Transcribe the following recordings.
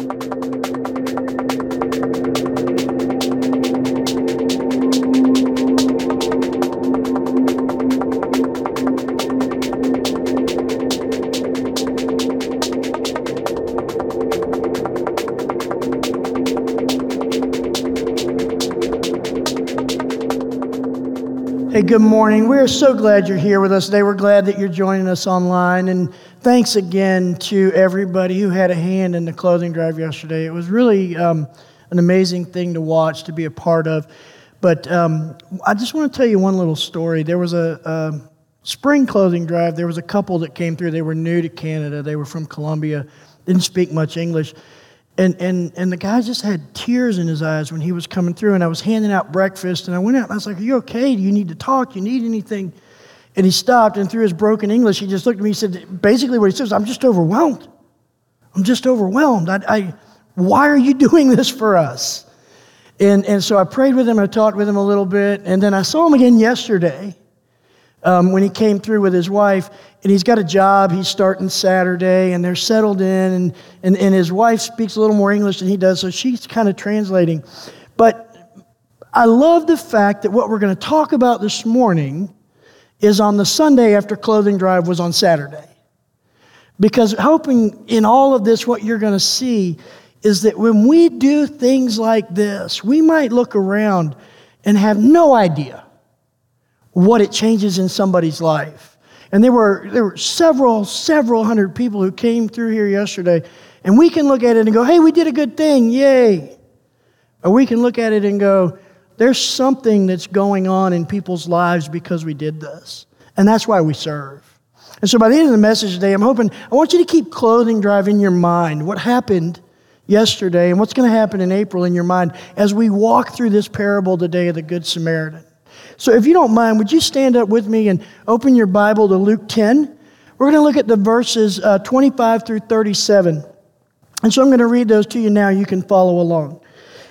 Hey, good morning. We're so glad you're here with us today. We're glad that you're joining us online. And thanks again to everybody who had a hand in the clothing drive yesterday. It was really um, an amazing thing to watch, to be a part of. But um, I just want to tell you one little story. There was a, a spring clothing drive. There was a couple that came through. They were new to Canada, they were from Colombia, didn't speak much English. And, and, and the guy just had tears in his eyes when he was coming through. And I was handing out breakfast, and I went out and I was like, Are you okay? Do you need to talk? Do you need anything? And he stopped, and through his broken English, he just looked at me. He said, Basically, what he says, I'm just overwhelmed. I'm just overwhelmed. I, I, why are you doing this for us? And, and so I prayed with him, I talked with him a little bit, and then I saw him again yesterday um, when he came through with his wife, and he's got a job. He's starting Saturday, and they're settled in, and, and, and his wife speaks a little more English than he does, so she's kind of translating. But I love the fact that what we're going to talk about this morning is on the Sunday after clothing drive was on Saturday. Because hoping in all of this, what you're going to see is that when we do things like this, we might look around and have no idea what it changes in somebody's life. And there were, there were several, several hundred people who came through here yesterday, and we can look at it and go, hey, we did a good thing, yay. Or we can look at it and go, there's something that's going on in people's lives because we did this. And that's why we serve. And so by the end of the message today, I'm hoping, I want you to keep clothing drive in your mind. What happened yesterday and what's going to happen in April in your mind as we walk through this parable today of the Good Samaritan. So, if you don't mind, would you stand up with me and open your Bible to Luke 10? We're going to look at the verses uh, 25 through 37. And so I'm going to read those to you now. You can follow along.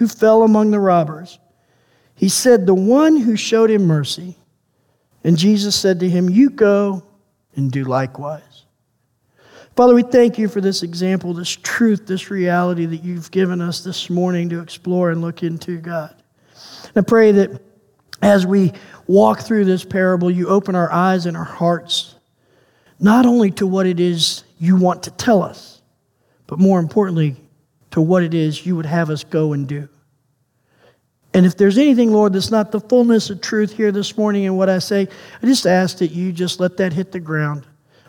who fell among the robbers? He said, The one who showed him mercy. And Jesus said to him, You go and do likewise. Father, we thank you for this example, this truth, this reality that you've given us this morning to explore and look into, God. And I pray that as we walk through this parable, you open our eyes and our hearts, not only to what it is you want to tell us, but more importantly, to what it is you would have us go and do. And if there's anything, Lord, that's not the fullness of truth here this morning in what I say, I just ask that you just let that hit the ground.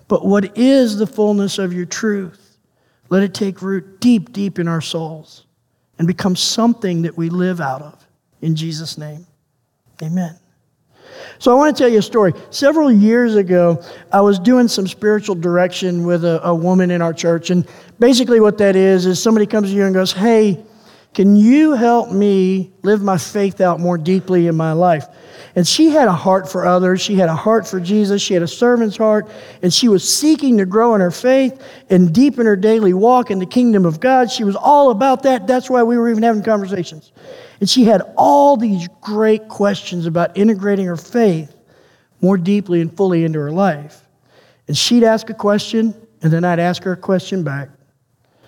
But what is the fullness of your truth? Let it take root deep, deep in our souls and become something that we live out of. In Jesus' name, amen. So I want to tell you a story. Several years ago, I was doing some spiritual direction with a, a woman in our church. And basically, what that is, is somebody comes to you and goes, Hey, Can you help me live my faith out more deeply in my life? And she had a heart for others. She had a heart for Jesus. She had a servant's heart. And she was seeking to grow in her faith and deepen her daily walk in the kingdom of God. She was all about that. That's why we were even having conversations. And she had all these great questions about integrating her faith more deeply and fully into her life. And she'd ask a question, and then I'd ask her a question back.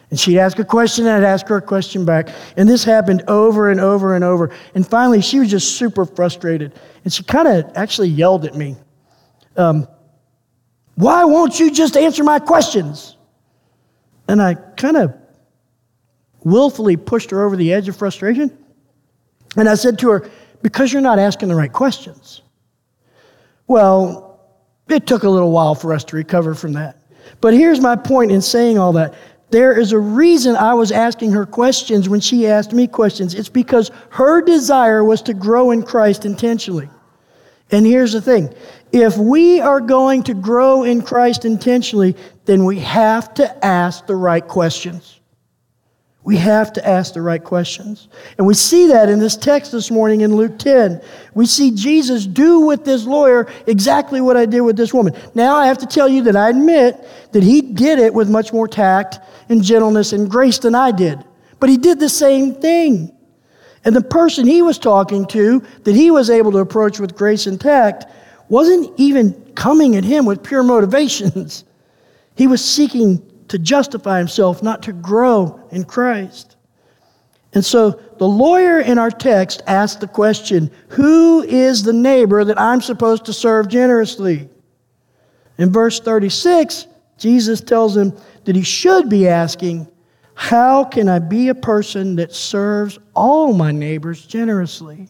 And she'd ask a question, and I'd ask her a question back. And this happened over and over and over. And finally, she was just super frustrated. And she kind of actually yelled at me um, Why won't you just answer my questions? And I kind of willfully pushed her over the edge of frustration. And I said to her, Because you're not asking the right questions. Well, it took a little while for us to recover from that. But here's my point in saying all that. There is a reason I was asking her questions when she asked me questions. It's because her desire was to grow in Christ intentionally. And here's the thing if we are going to grow in Christ intentionally, then we have to ask the right questions. We have to ask the right questions. And we see that in this text this morning in Luke 10. We see Jesus do with this lawyer exactly what I did with this woman. Now I have to tell you that I admit that he did it with much more tact and gentleness and grace than I did. But he did the same thing. And the person he was talking to, that he was able to approach with grace and tact, wasn't even coming at him with pure motivations. He was seeking to justify himself, not to grow in Christ. And so the lawyer in our text asked the question Who is the neighbor that I'm supposed to serve generously? In verse 36, Jesus tells him that he should be asking, How can I be a person that serves all my neighbors generously?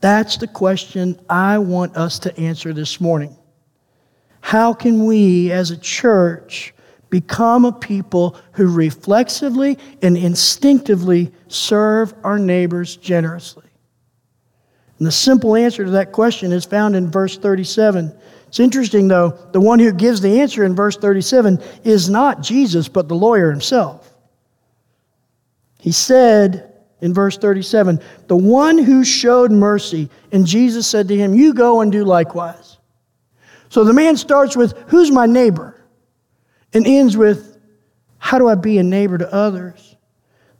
That's the question I want us to answer this morning. How can we as a church become a people who reflexively and instinctively serve our neighbors generously? And the simple answer to that question is found in verse 37. It's interesting, though, the one who gives the answer in verse 37 is not Jesus, but the lawyer himself. He said in verse 37, The one who showed mercy, and Jesus said to him, You go and do likewise. So the man starts with, Who's my neighbor? and ends with, How do I be a neighbor to others?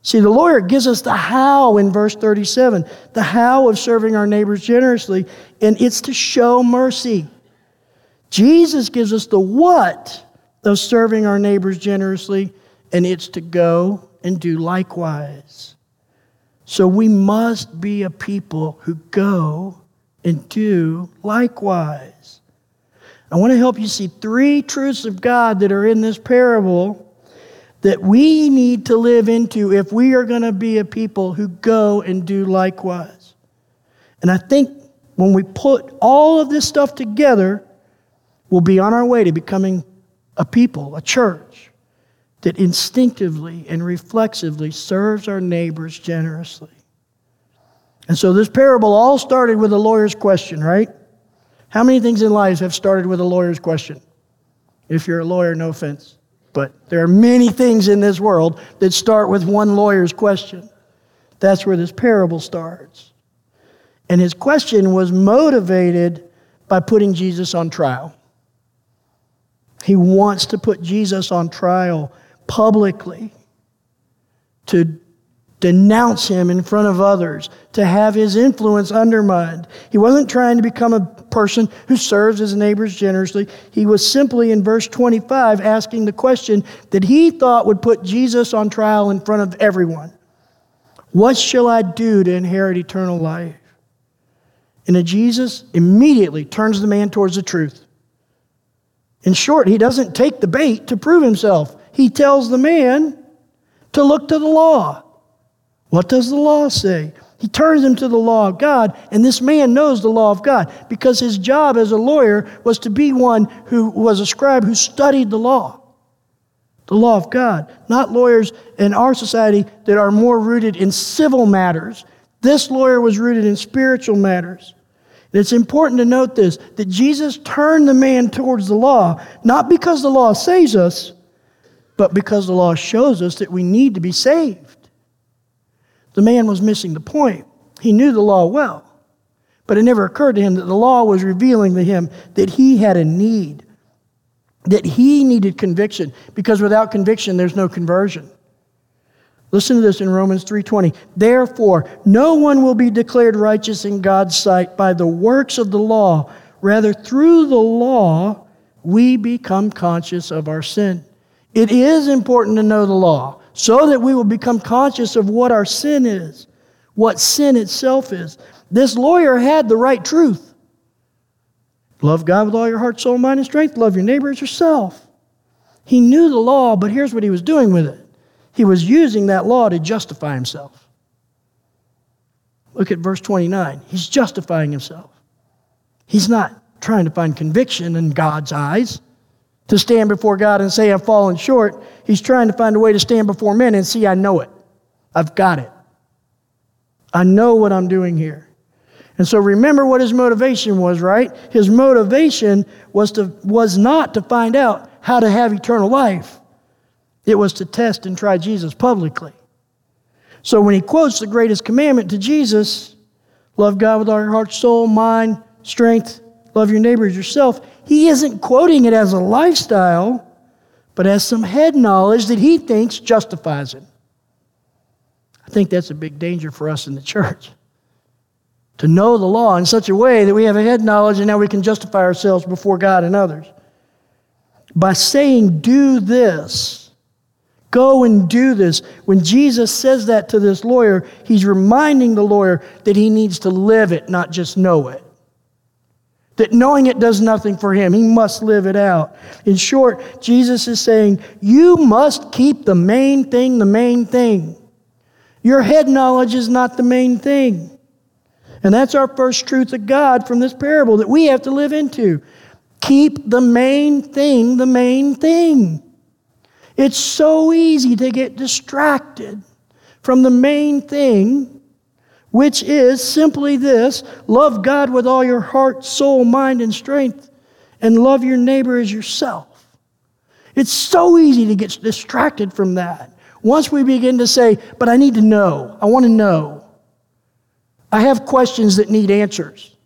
See, the lawyer gives us the how in verse 37, the how of serving our neighbors generously, and it's to show mercy. Jesus gives us the what of serving our neighbors generously, and it's to go and do likewise. So we must be a people who go and do likewise. I want to help you see three truths of God that are in this parable that we need to live into if we are going to be a people who go and do likewise. And I think when we put all of this stuff together, we'll be on our way to becoming a people, a church that instinctively and reflexively serves our neighbors generously. And so this parable all started with a lawyer's question, right? How many things in life have started with a lawyer's question? If you're a lawyer, no offense. But there are many things in this world that start with one lawyer's question. That's where this parable starts. And his question was motivated by putting Jesus on trial. He wants to put Jesus on trial publicly to denounce him in front of others, to have his influence undermined. He wasn't trying to become a person who serves his neighbors generously. He was simply, in verse 25, asking the question that he thought would put Jesus on trial in front of everyone What shall I do to inherit eternal life? And Jesus immediately turns the man towards the truth. In short, he doesn't take the bait to prove himself. He tells the man to look to the law. What does the law say? He turns him to the law of God, and this man knows the law of God because his job as a lawyer was to be one who was a scribe who studied the law, the law of God, not lawyers in our society that are more rooted in civil matters. This lawyer was rooted in spiritual matters. And it's important to note this that Jesus turned the man towards the law, not because the law saves us, but because the law shows us that we need to be saved. The man was missing the point. He knew the law well, but it never occurred to him that the law was revealing to him that he had a need, that he needed conviction, because without conviction, there's no conversion. Listen to this in Romans 3:20. Therefore, no one will be declared righteous in God's sight by the works of the law. Rather, through the law, we become conscious of our sin. It is important to know the law so that we will become conscious of what our sin is, what sin itself is. This lawyer had the right truth. Love God with all your heart, soul, mind, and strength. Love your neighbor as yourself. He knew the law, but here's what he was doing with it he was using that law to justify himself. Look at verse 29. He's justifying himself. He's not trying to find conviction in God's eyes to stand before God and say, I've fallen short. He's trying to find a way to stand before men and see, I know it. I've got it. I know what I'm doing here. And so remember what his motivation was, right? His motivation was, to, was not to find out how to have eternal life, it was to test and try Jesus publicly. So when he quotes the greatest commandment to Jesus, love God with all your heart, soul, mind, strength, love your neighbor as yourself, he isn't quoting it as a lifestyle, but as some head knowledge that he thinks justifies it. I think that's a big danger for us in the church. To know the law in such a way that we have a head knowledge and now we can justify ourselves before God and others. By saying, do this, go and do this, when Jesus says that to this lawyer, he's reminding the lawyer that he needs to live it, not just know it that knowing it does nothing for him. He must live it out. In short, Jesus is saying, You must keep the main thing the main thing. Your head knowledge is not the main thing. And that's our first truth of God from this parable that we have to live into. Keep the main thing the main thing. It's so easy to get distracted from the main thing which is simply this love God with all your heart, soul, mind, and strength, and love your neighbor as yourself. It's so easy to get distracted from that. Once we begin to say, but I need to know, I want to know. I have questions that need answers,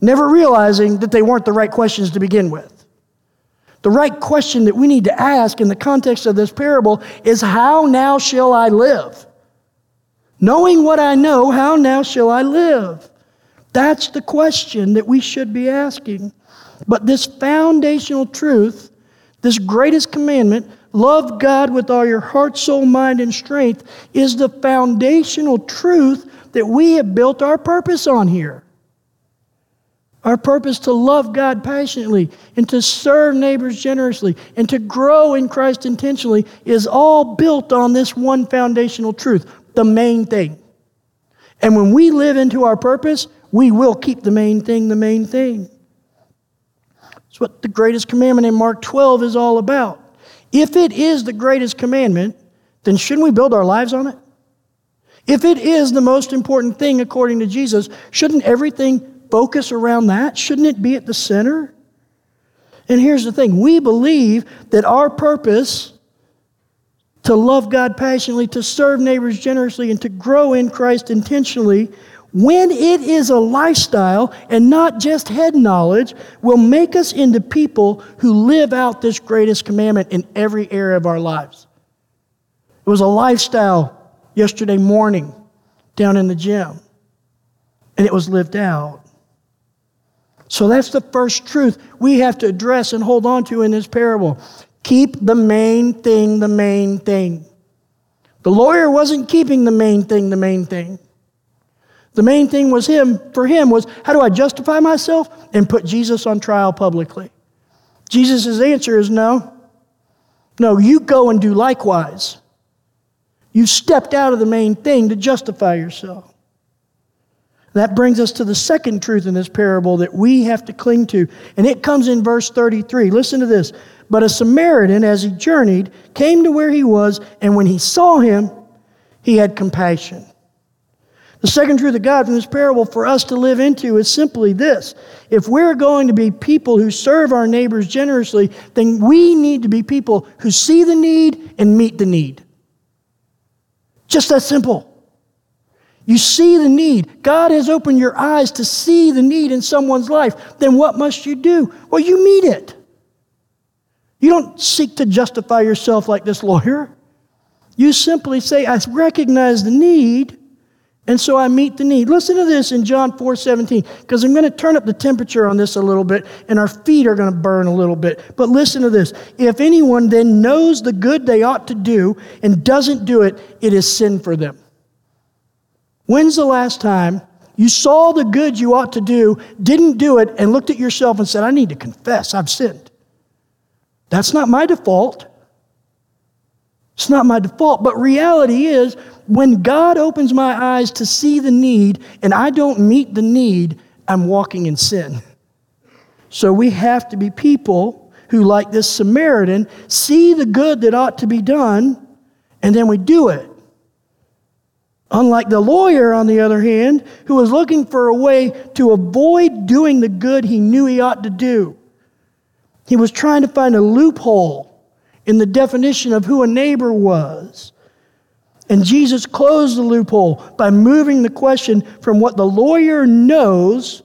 never realizing that they weren't the right questions to begin with. The right question that we need to ask in the context of this parable is how now shall I live? Knowing what I know, how now shall I live? That's the question that we should be asking. But this foundational truth, this greatest commandment, love God with all your heart, soul, mind, and strength, is the foundational truth that we have built our purpose on here. Our purpose to love God passionately and to serve neighbors generously and to grow in Christ intentionally is all built on this one foundational truth the main thing. And when we live into our purpose, we will keep the main thing the main thing. It's what the greatest commandment in Mark 12 is all about. If it is the greatest commandment, then shouldn't we build our lives on it? If it is the most important thing according to Jesus, shouldn't everything focus around that? Shouldn't it be at the center? And here's the thing we believe that our purpose to love God passionately, to serve neighbors generously, and to grow in Christ intentionally, when it is a lifestyle and not just head knowledge, will make us into people who live out this greatest commandment in every area of our lives. It was a lifestyle yesterday morning down in the gym, and it was lived out. So that's the first truth we have to address and hold on to in this parable. Keep the main thing the main thing. The lawyer wasn't keeping the main thing the main thing. The main thing was him for him was how do I justify myself and put Jesus on trial publicly? Jesus' answer is no. No, you go and do likewise. You stepped out of the main thing to justify yourself. That brings us to the second truth in this parable that we have to cling to, and it comes in verse 33. Listen to this. But a Samaritan, as he journeyed, came to where he was, and when he saw him, he had compassion. The second truth of God from this parable for us to live into is simply this. If we're going to be people who serve our neighbors generously, then we need to be people who see the need and meet the need. Just that simple. You see the need. God has opened your eyes to see the need in someone's life. Then what must you do? Well, you meet it. You don't seek to justify yourself like this lawyer. You simply say, I recognize the need, and so I meet the need. Listen to this in John 4 17, because I'm going to turn up the temperature on this a little bit, and our feet are going to burn a little bit. But listen to this. If anyone then knows the good they ought to do and doesn't do it, it is sin for them. When's the last time you saw the good you ought to do, didn't do it, and looked at yourself and said, I need to confess, I've sinned? That's not my default. It's not my default, but reality is when God opens my eyes to see the need and I don't meet the need, I'm walking in sin. So we have to be people who, like this Samaritan, see the good that ought to be done and then we do it. Unlike the lawyer, on the other hand, who was looking for a way to avoid doing the good he knew he ought to do. He was trying to find a loophole in the definition of who a neighbor was. And Jesus closed the loophole by moving the question from what the lawyer knows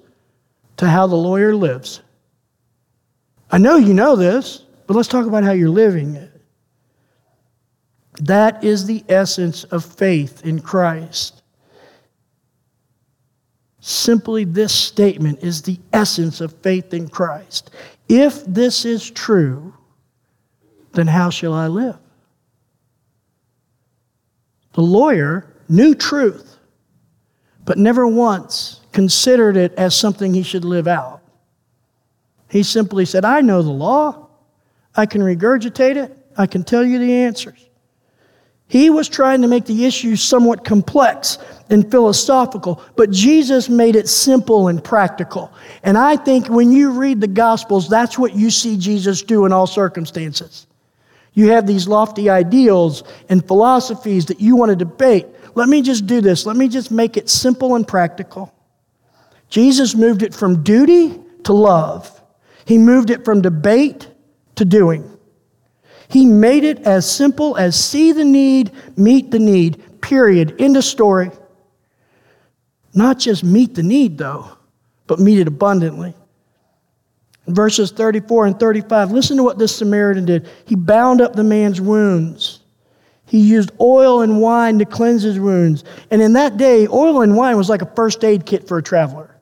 to how the lawyer lives. I know you know this, but let's talk about how you're living it. That is the essence of faith in Christ. Simply, this statement is the essence of faith in Christ. If this is true, then how shall I live? The lawyer knew truth, but never once considered it as something he should live out. He simply said, I know the law. I can regurgitate it. I can tell you the answers. He was trying to make the issue somewhat complex and philosophical, but Jesus made it simple and practical. And I think when you read the Gospels, that's what you see Jesus do in all circumstances. You have these lofty ideals and philosophies that you want to debate. Let me just do this. Let me just make it simple and practical. Jesus moved it from duty to love, He moved it from debate to doing. He made it as simple as see the need, meet the need, period. End of story. Not just meet the need, though, but meet it abundantly. In verses 34 and 35, listen to what this Samaritan did. He bound up the man's wounds. He used oil and wine to cleanse his wounds. And in that day, oil and wine was like a first aid kit for a traveler.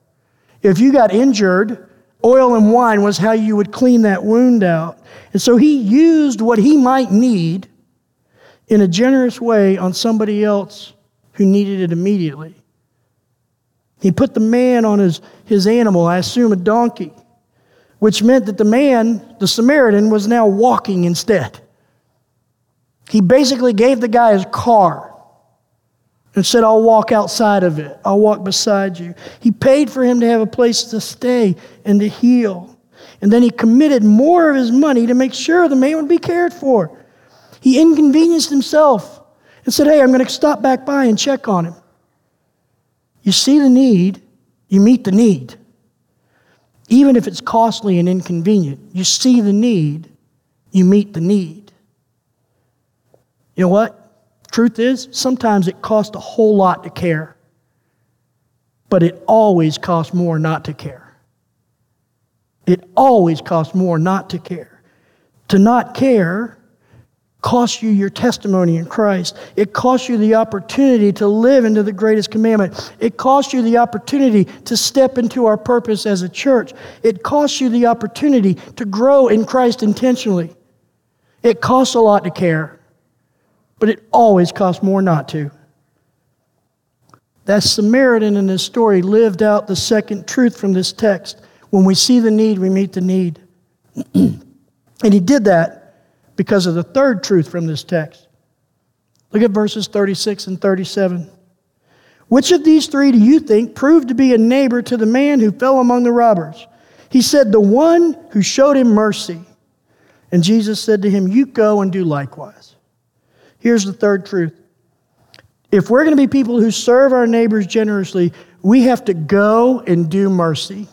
If you got injured, oil and wine was how you would clean that wound out. And so he used what he might need in a generous way on somebody else who needed it immediately. He put the man on his, his animal, I assume a donkey which meant that the man, the Samaritan, was now walking instead. He basically gave the guy his car and said, I'll walk outside of it, I'll walk beside you. He paid for him to have a place to stay and to heal. And then he committed more of his money to make sure the man would be cared for. He inconvenienced himself and said, Hey, I'm going to stop back by and check on him. You see the need, you meet the need even if it's costly and inconvenient. You see the need, you meet the need. You know what? Truth is, sometimes it costs a whole lot to care, but it always costs more not to care. It always costs more not to care. To not care costs you your testimony in Christ. It costs you the opportunity to live into the greatest commandment. It costs you the opportunity to step into our purpose as a church. It costs you the opportunity to grow in Christ intentionally. It costs a lot to care, but it always costs more not to. That Samaritan in this story lived out the second truth from this text. When we see the need, we meet the need. and he did that because of the third truth from this text. Look at verses 36 and 37. Which of these three do you think proved to be a neighbor to the man who fell among the robbers? He said, The one who showed him mercy. And Jesus said to him, You go and do likewise. Here's the third truth. If we're going to be people who serve our neighbors generously, we have to go and do mercy.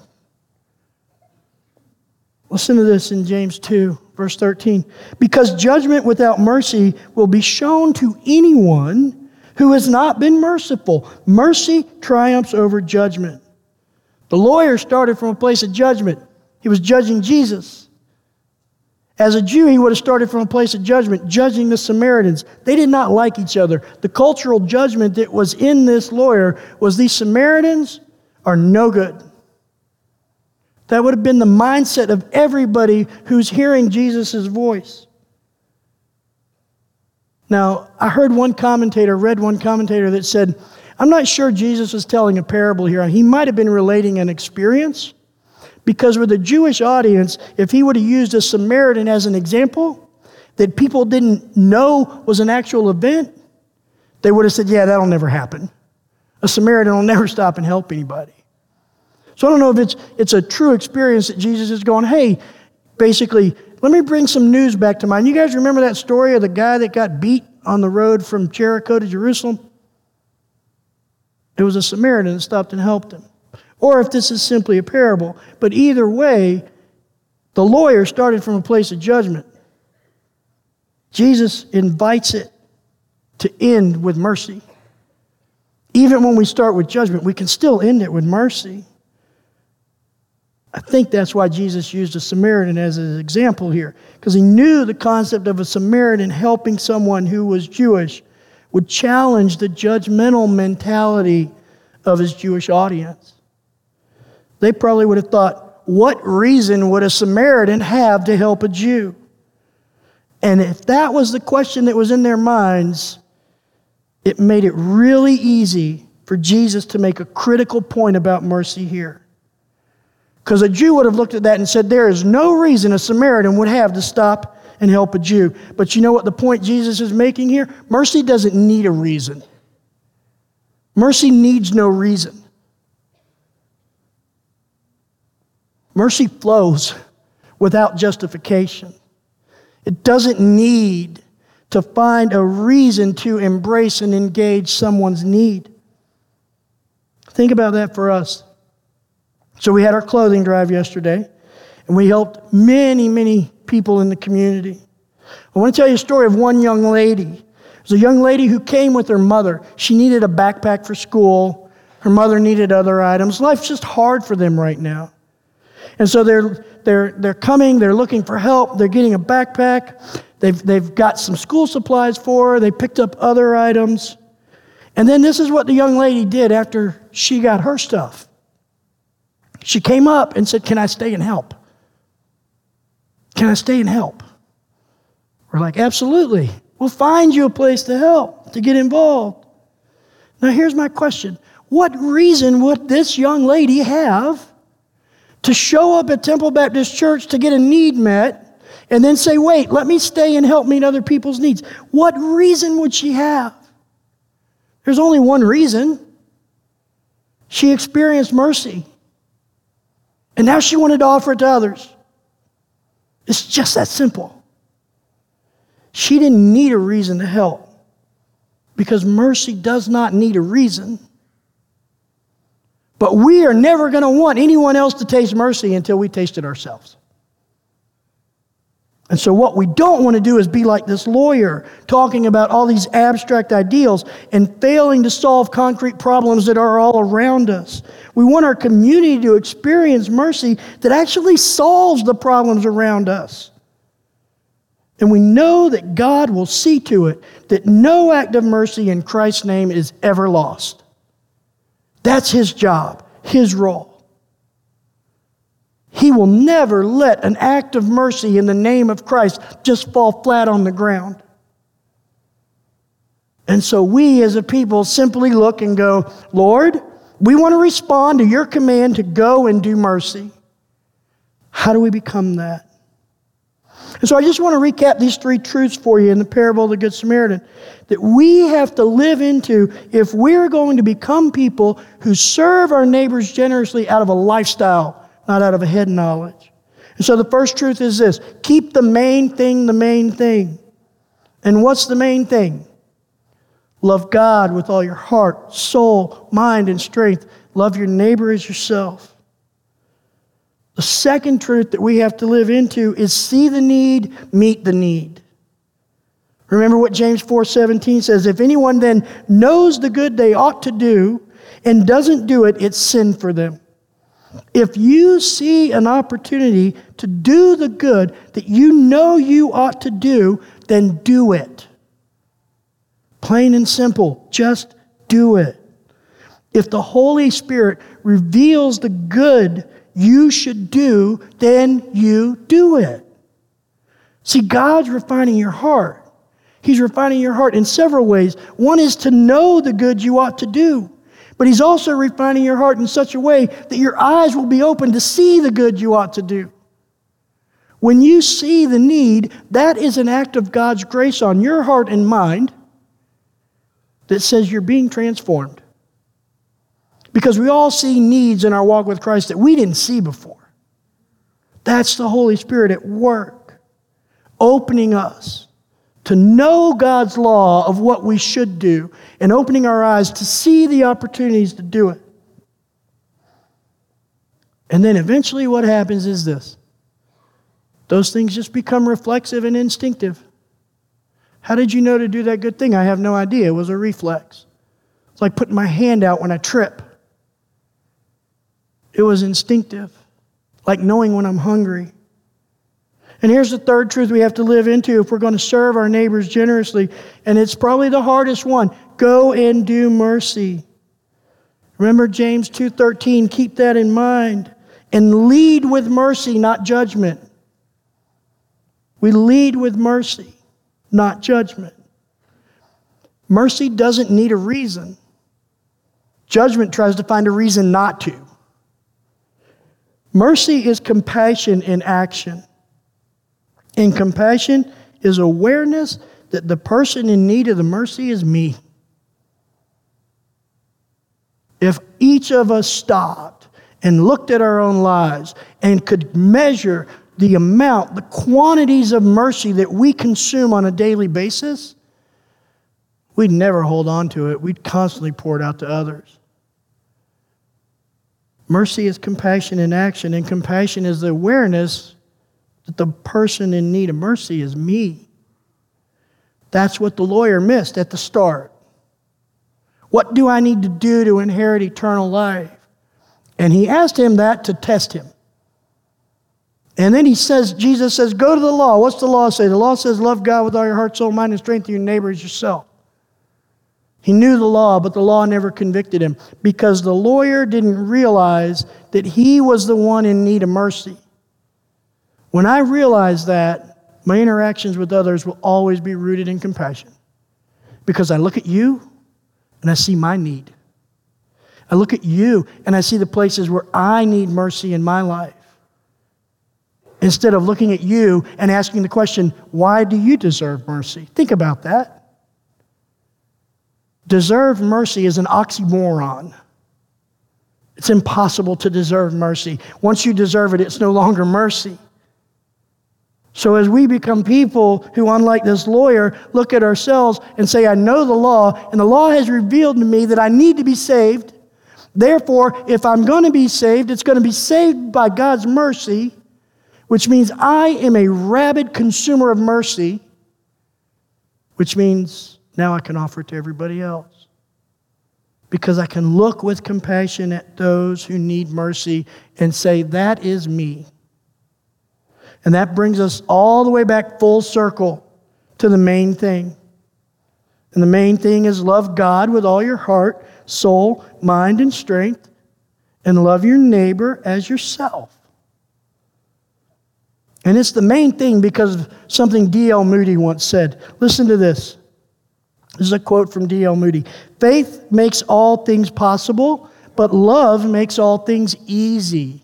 Listen to this in James 2. Verse 13, because judgment without mercy will be shown to anyone who has not been merciful. Mercy triumphs over judgment. The lawyer started from a place of judgment, he was judging Jesus. As a Jew, he would have started from a place of judgment, judging the Samaritans. They did not like each other. The cultural judgment that was in this lawyer was these Samaritans are no good. That would have been the mindset of everybody who's hearing Jesus' voice. Now, I heard one commentator, read one commentator that said, I'm not sure Jesus was telling a parable here. He might have been relating an experience because with a Jewish audience, if he would have used a Samaritan as an example that people didn't know was an actual event, they would have said, Yeah, that'll never happen. A Samaritan will never stop and help anybody. So I don't know if it's, it's a true experience that Jesus is going, Hey, basically, let me bring some news back to mind. You guys remember that story of the guy that got beat on the road from Jericho to Jerusalem? It was a Samaritan that stopped and helped him. Or if this is simply a parable. But either way, the lawyer started from a place of judgment. Jesus invites it to end with mercy. Even when we start with judgment, we can still end it with mercy. I think that's why Jesus used a Samaritan as an example here, because he knew the concept of a Samaritan helping someone who was Jewish would challenge the judgmental mentality of his Jewish audience. They probably would have thought, what reason would a Samaritan have to help a Jew? And if that was the question that was in their minds, it made it really easy for Jesus to make a critical point about mercy here. Because a Jew would have looked at that and said, There is no reason a Samaritan would have to stop and help a Jew. But you know what the point Jesus is making here? Mercy doesn't need a reason. Mercy needs no reason. Mercy flows without justification. It doesn't need to find a reason to embrace and engage someone's need. Think about that for us. So we had our clothing drive yesterday, and we helped many, many people in the community. I want to tell you a story of one young lady. It was a young lady who came with her mother. She needed a backpack for school. Her mother needed other items. Life's just hard for them right now. And so they're, they're, they're coming, they're looking for help, they're getting a backpack, they've, they've got some school supplies for her, they picked up other items. And then this is what the young lady did after she got her stuff. She came up and said, Can I stay and help? Can I stay and help? We're like, Absolutely. We'll find you a place to help, to get involved. Now, here's my question What reason would this young lady have to show up at Temple Baptist Church to get a need met and then say, Wait, let me stay and help meet other people's needs? What reason would she have? There's only one reason. She experienced mercy. And now she wanted to offer it to others. It's just that simple. She didn't need a reason to help because mercy does not need a reason. But we are never going to want anyone else to taste mercy until we taste it ourselves. And so, what we don't want to do is be like this lawyer talking about all these abstract ideals and failing to solve concrete problems that are all around us. We want our community to experience mercy that actually solves the problems around us. And we know that God will see to it that no act of mercy in Christ's name is ever lost. That's His job, His role. He will never let an act of mercy in the name of Christ just fall flat on the ground. And so we as a people simply look and go, Lord, we want to respond to your command to go and do mercy. How do we become that? And so I just want to recap these three truths for you in the parable of the Good Samaritan that we have to live into if we're going to become people who serve our neighbors generously out of a lifestyle not out of a head knowledge. And so the first truth is this keep the main thing the main thing. And what's the main thing? Love God with all your heart, soul, mind, and strength. Love your neighbor as yourself. The second truth that we have to live into is see the need, meet the need. Remember what James 4:17 says, if anyone then knows the good they ought to do and doesn't do it, it's sin for them. If you see an opportunity to do the good that you know you ought to do, then do it. Plain and simple, just do it. If the Holy Spirit reveals the good you should do, then you do it. See, God's refining your heart. He's refining your heart in several ways. One is to know the good you ought to do, but He's also refining your heart in such a way that your eyes will be open to see the good you ought to do. When you see the need, that is an act of God's grace on your heart and mind that says you're being transformed. Because we all see needs in our walk with Christ that we didn't see before. That's the Holy Spirit at work, opening us to know God's law of what we should do and opening our eyes to see the opportunities to do it. And then eventually, what happens is this those things just become reflexive and instinctive. How did you know to do that good thing? I have no idea. It was a reflex. It's like putting my hand out when I trip. It was instinctive, like knowing when I'm hungry. And here's the third truth we have to live into if we're going to serve our neighbors generously, and it's probably the hardest one. Go and do mercy. Remember James 2:13, keep that in mind. And lead with mercy, not judgment. We lead with mercy not judgment. Mercy doesn't need a reason. Judgment tries to find a reason not to. Mercy is compassion in action. And compassion is awareness that the person in need of the mercy is me. If each of us stopped and looked at our own lives and could measure the amount, the quantities of mercy that we consume on a daily basis, we'd never hold on to it. We'd constantly pour it out to others. Mercy is compassion in action, and compassion is the awareness that the person in need of mercy is me. That's what the lawyer missed at the start. What do I need to do to inherit eternal life? And he asked him that to test him. And then he says, Jesus says, go to the law. What's the law say? The law says, love God with all your heart, soul, mind, and strength, your neighbor as yourself. He knew the law, but the law never convicted him because the lawyer didn't realize that he was the one in need of mercy. When I realize that, my interactions with others will always be rooted in compassion because I look at you and I see my need. I look at you and I see the places where I need mercy in my life instead of looking at you and asking the question, why do you deserve mercy? Think about that. Deserve mercy is an oxymoron. It's impossible to deserve mercy. Once you deserve it, it's no longer mercy. So, as we become people who, unlike this lawyer, look at ourselves and say, I know the law, and the law has revealed to me that I need to be saved. Therefore, if I'm going to be saved, it's going to be saved by God's mercy which means I am a rabid consumer of mercy, which means now I can offer it to everybody else. Because I can look with compassion at those who need mercy and say, That is me. And that brings us all the way back full circle to the main thing. And the main thing is love God with all your heart, soul, mind, and strength, and love your neighbor as yourself. And it's the main thing because of something D.L. Moody once said. Listen to this. This is a quote from D.L. Moody Faith makes all things possible, but love makes all things easy.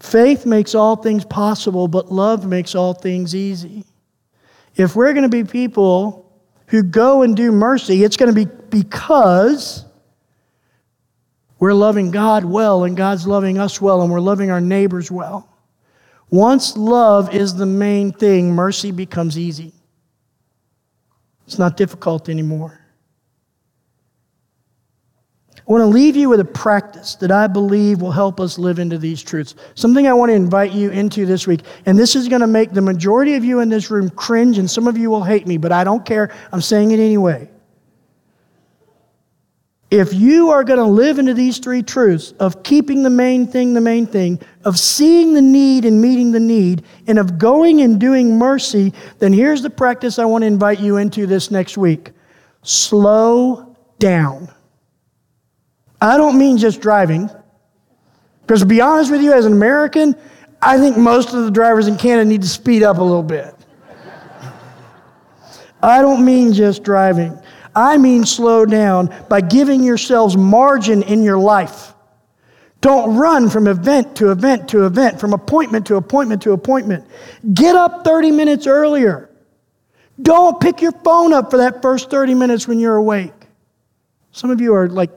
Faith makes all things possible, but love makes all things easy. If we're going to be people who go and do mercy, it's going to be because we're loving God well, and God's loving us well, and we're loving our neighbors well. Once love is the main thing, mercy becomes easy. It's not difficult anymore. I want to leave you with a practice that I believe will help us live into these truths. Something I want to invite you into this week. And this is going to make the majority of you in this room cringe, and some of you will hate me, but I don't care. I'm saying it anyway. If you are going to live into these three truths of keeping the main thing the main thing, of seeing the need and meeting the need, and of going and doing mercy, then here's the practice I want to invite you into this next week slow down. I don't mean just driving. Because to be honest with you, as an American, I think most of the drivers in Canada need to speed up a little bit. I don't mean just driving. I mean slow down by giving yourselves margin in your life. Don't run from event to event to event, from appointment to appointment to appointment. Get up 30 minutes earlier. Don't pick your phone up for that first 30 minutes when you're awake. Some of you are like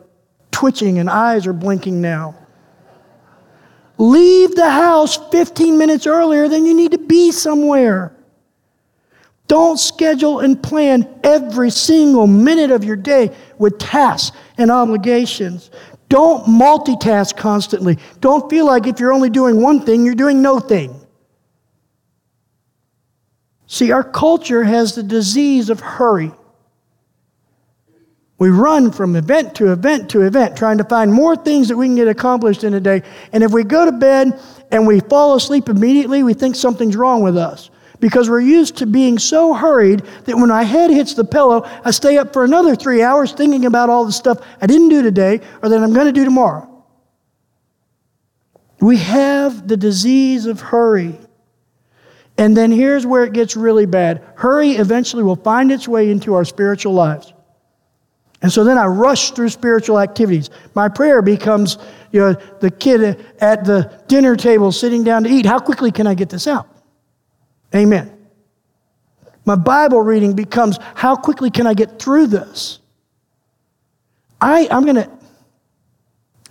twitching and eyes are blinking now. Leave the house 15 minutes earlier than you need to be somewhere. Don't schedule and plan every single minute of your day with tasks and obligations. Don't multitask constantly. Don't feel like if you're only doing one thing, you're doing no thing. See, our culture has the disease of hurry. We run from event to event to event, trying to find more things that we can get accomplished in a day. And if we go to bed and we fall asleep immediately, we think something's wrong with us because we're used to being so hurried that when my head hits the pillow, I stay up for another three hours thinking about all the stuff I didn't do today or that I'm going to do tomorrow. We have the disease of hurry. And then here's where it gets really bad hurry eventually will find its way into our spiritual lives. And so then I rush through spiritual activities. My prayer becomes, you know, the kid at the dinner table sitting down to eat. How quickly can I get this out? Amen. My Bible reading becomes, how quickly can I get through this? I, I'm going to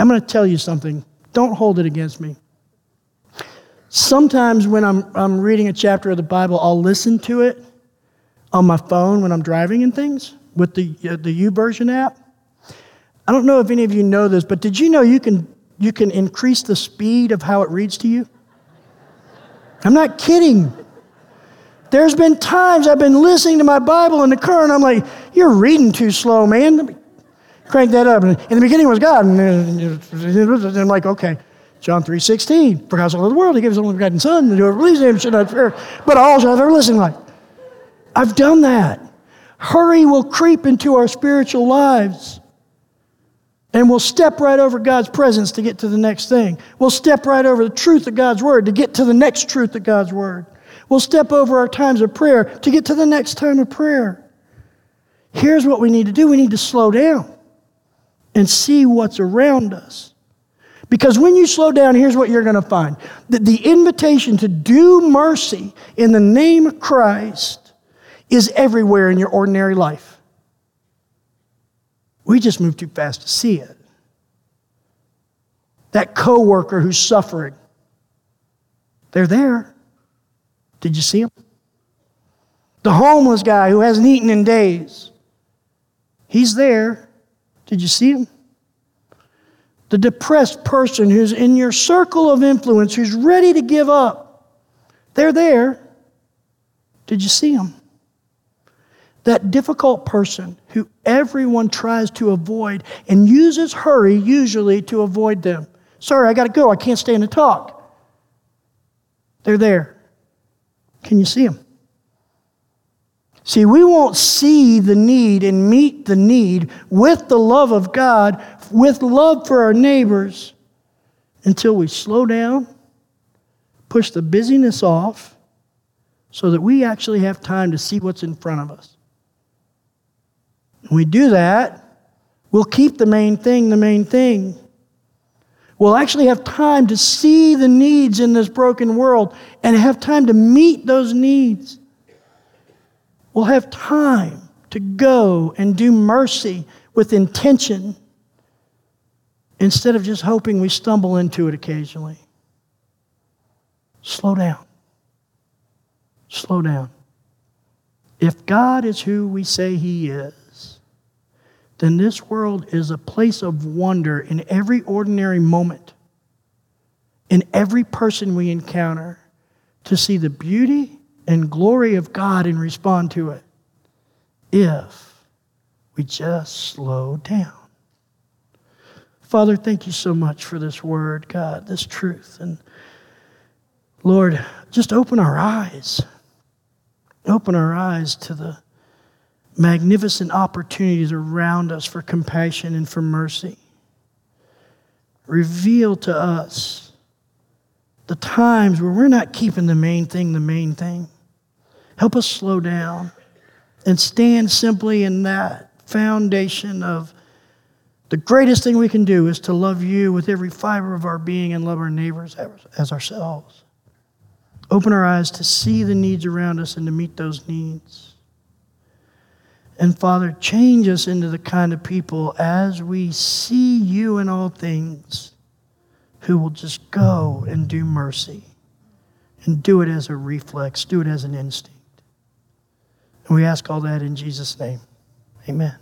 I'm going to tell you something. Don't hold it against me. Sometimes when I'm, I'm reading a chapter of the Bible, I'll listen to it on my phone when I'm driving and things with the, uh, the YouVersion app. I don't know if any of you know this, but did you know you can, you can increase the speed of how it reads to you? I'm not kidding. There's been times I've been listening to my Bible in the car and I'm like, you're reading too slow, man. Crank that up. And in the beginning was God. And I'm like, okay. John 3.16, for God so loved the world, he gave his only begotten son, and whoever believes in him should not fear, but all shall have everlasting life. I've done that. Hurry will creep into our spiritual lives. And we'll step right over God's presence to get to the next thing. We'll step right over the truth of God's word to get to the next truth of God's word. We'll step over our times of prayer to get to the next time of prayer. Here's what we need to do we need to slow down and see what's around us. Because when you slow down, here's what you're going to find that the invitation to do mercy in the name of Christ is everywhere in your ordinary life. We just move too fast to see it. That coworker who's suffering, they're there. Did you see him? The homeless guy who hasn't eaten in days, he's there. Did you see him? The depressed person who's in your circle of influence, who's ready to give up, they're there. Did you see them? that difficult person who everyone tries to avoid and uses hurry usually to avoid them. Sorry, I got to go. I can't in the talk. They're there. Can you see them? See, we won't see the need and meet the need with the love of God, with love for our neighbors, until we slow down, push the busyness off, so that we actually have time to see what's in front of us. When we do that, we'll keep the main thing the main thing. We'll actually have time to see the needs in this broken world and have time to meet those needs. We'll have time to go and do mercy with intention instead of just hoping we stumble into it occasionally. Slow down. Slow down. If God is who we say He is, then this world is a place of wonder in every ordinary moment, in every person we encounter, to see the beauty and glory of God and respond to it if we just slow down. Father, thank you so much for this word, God, this truth. And Lord, just open our eyes. Open our eyes to the magnificent opportunities around us for compassion and for mercy. Reveal to us the times where we're not keeping the main thing the main thing. Help us slow down and stand simply in that foundation of the greatest thing we can do is to love you with every fiber of our being and love our neighbors as ourselves. Open our eyes to see the needs around us and to meet those needs. And Father, change us into the kind of people as we see you in all things who will just go and do mercy and do it as a reflex, do it as an instinct. And we ask all that in Jesus' name. Amen.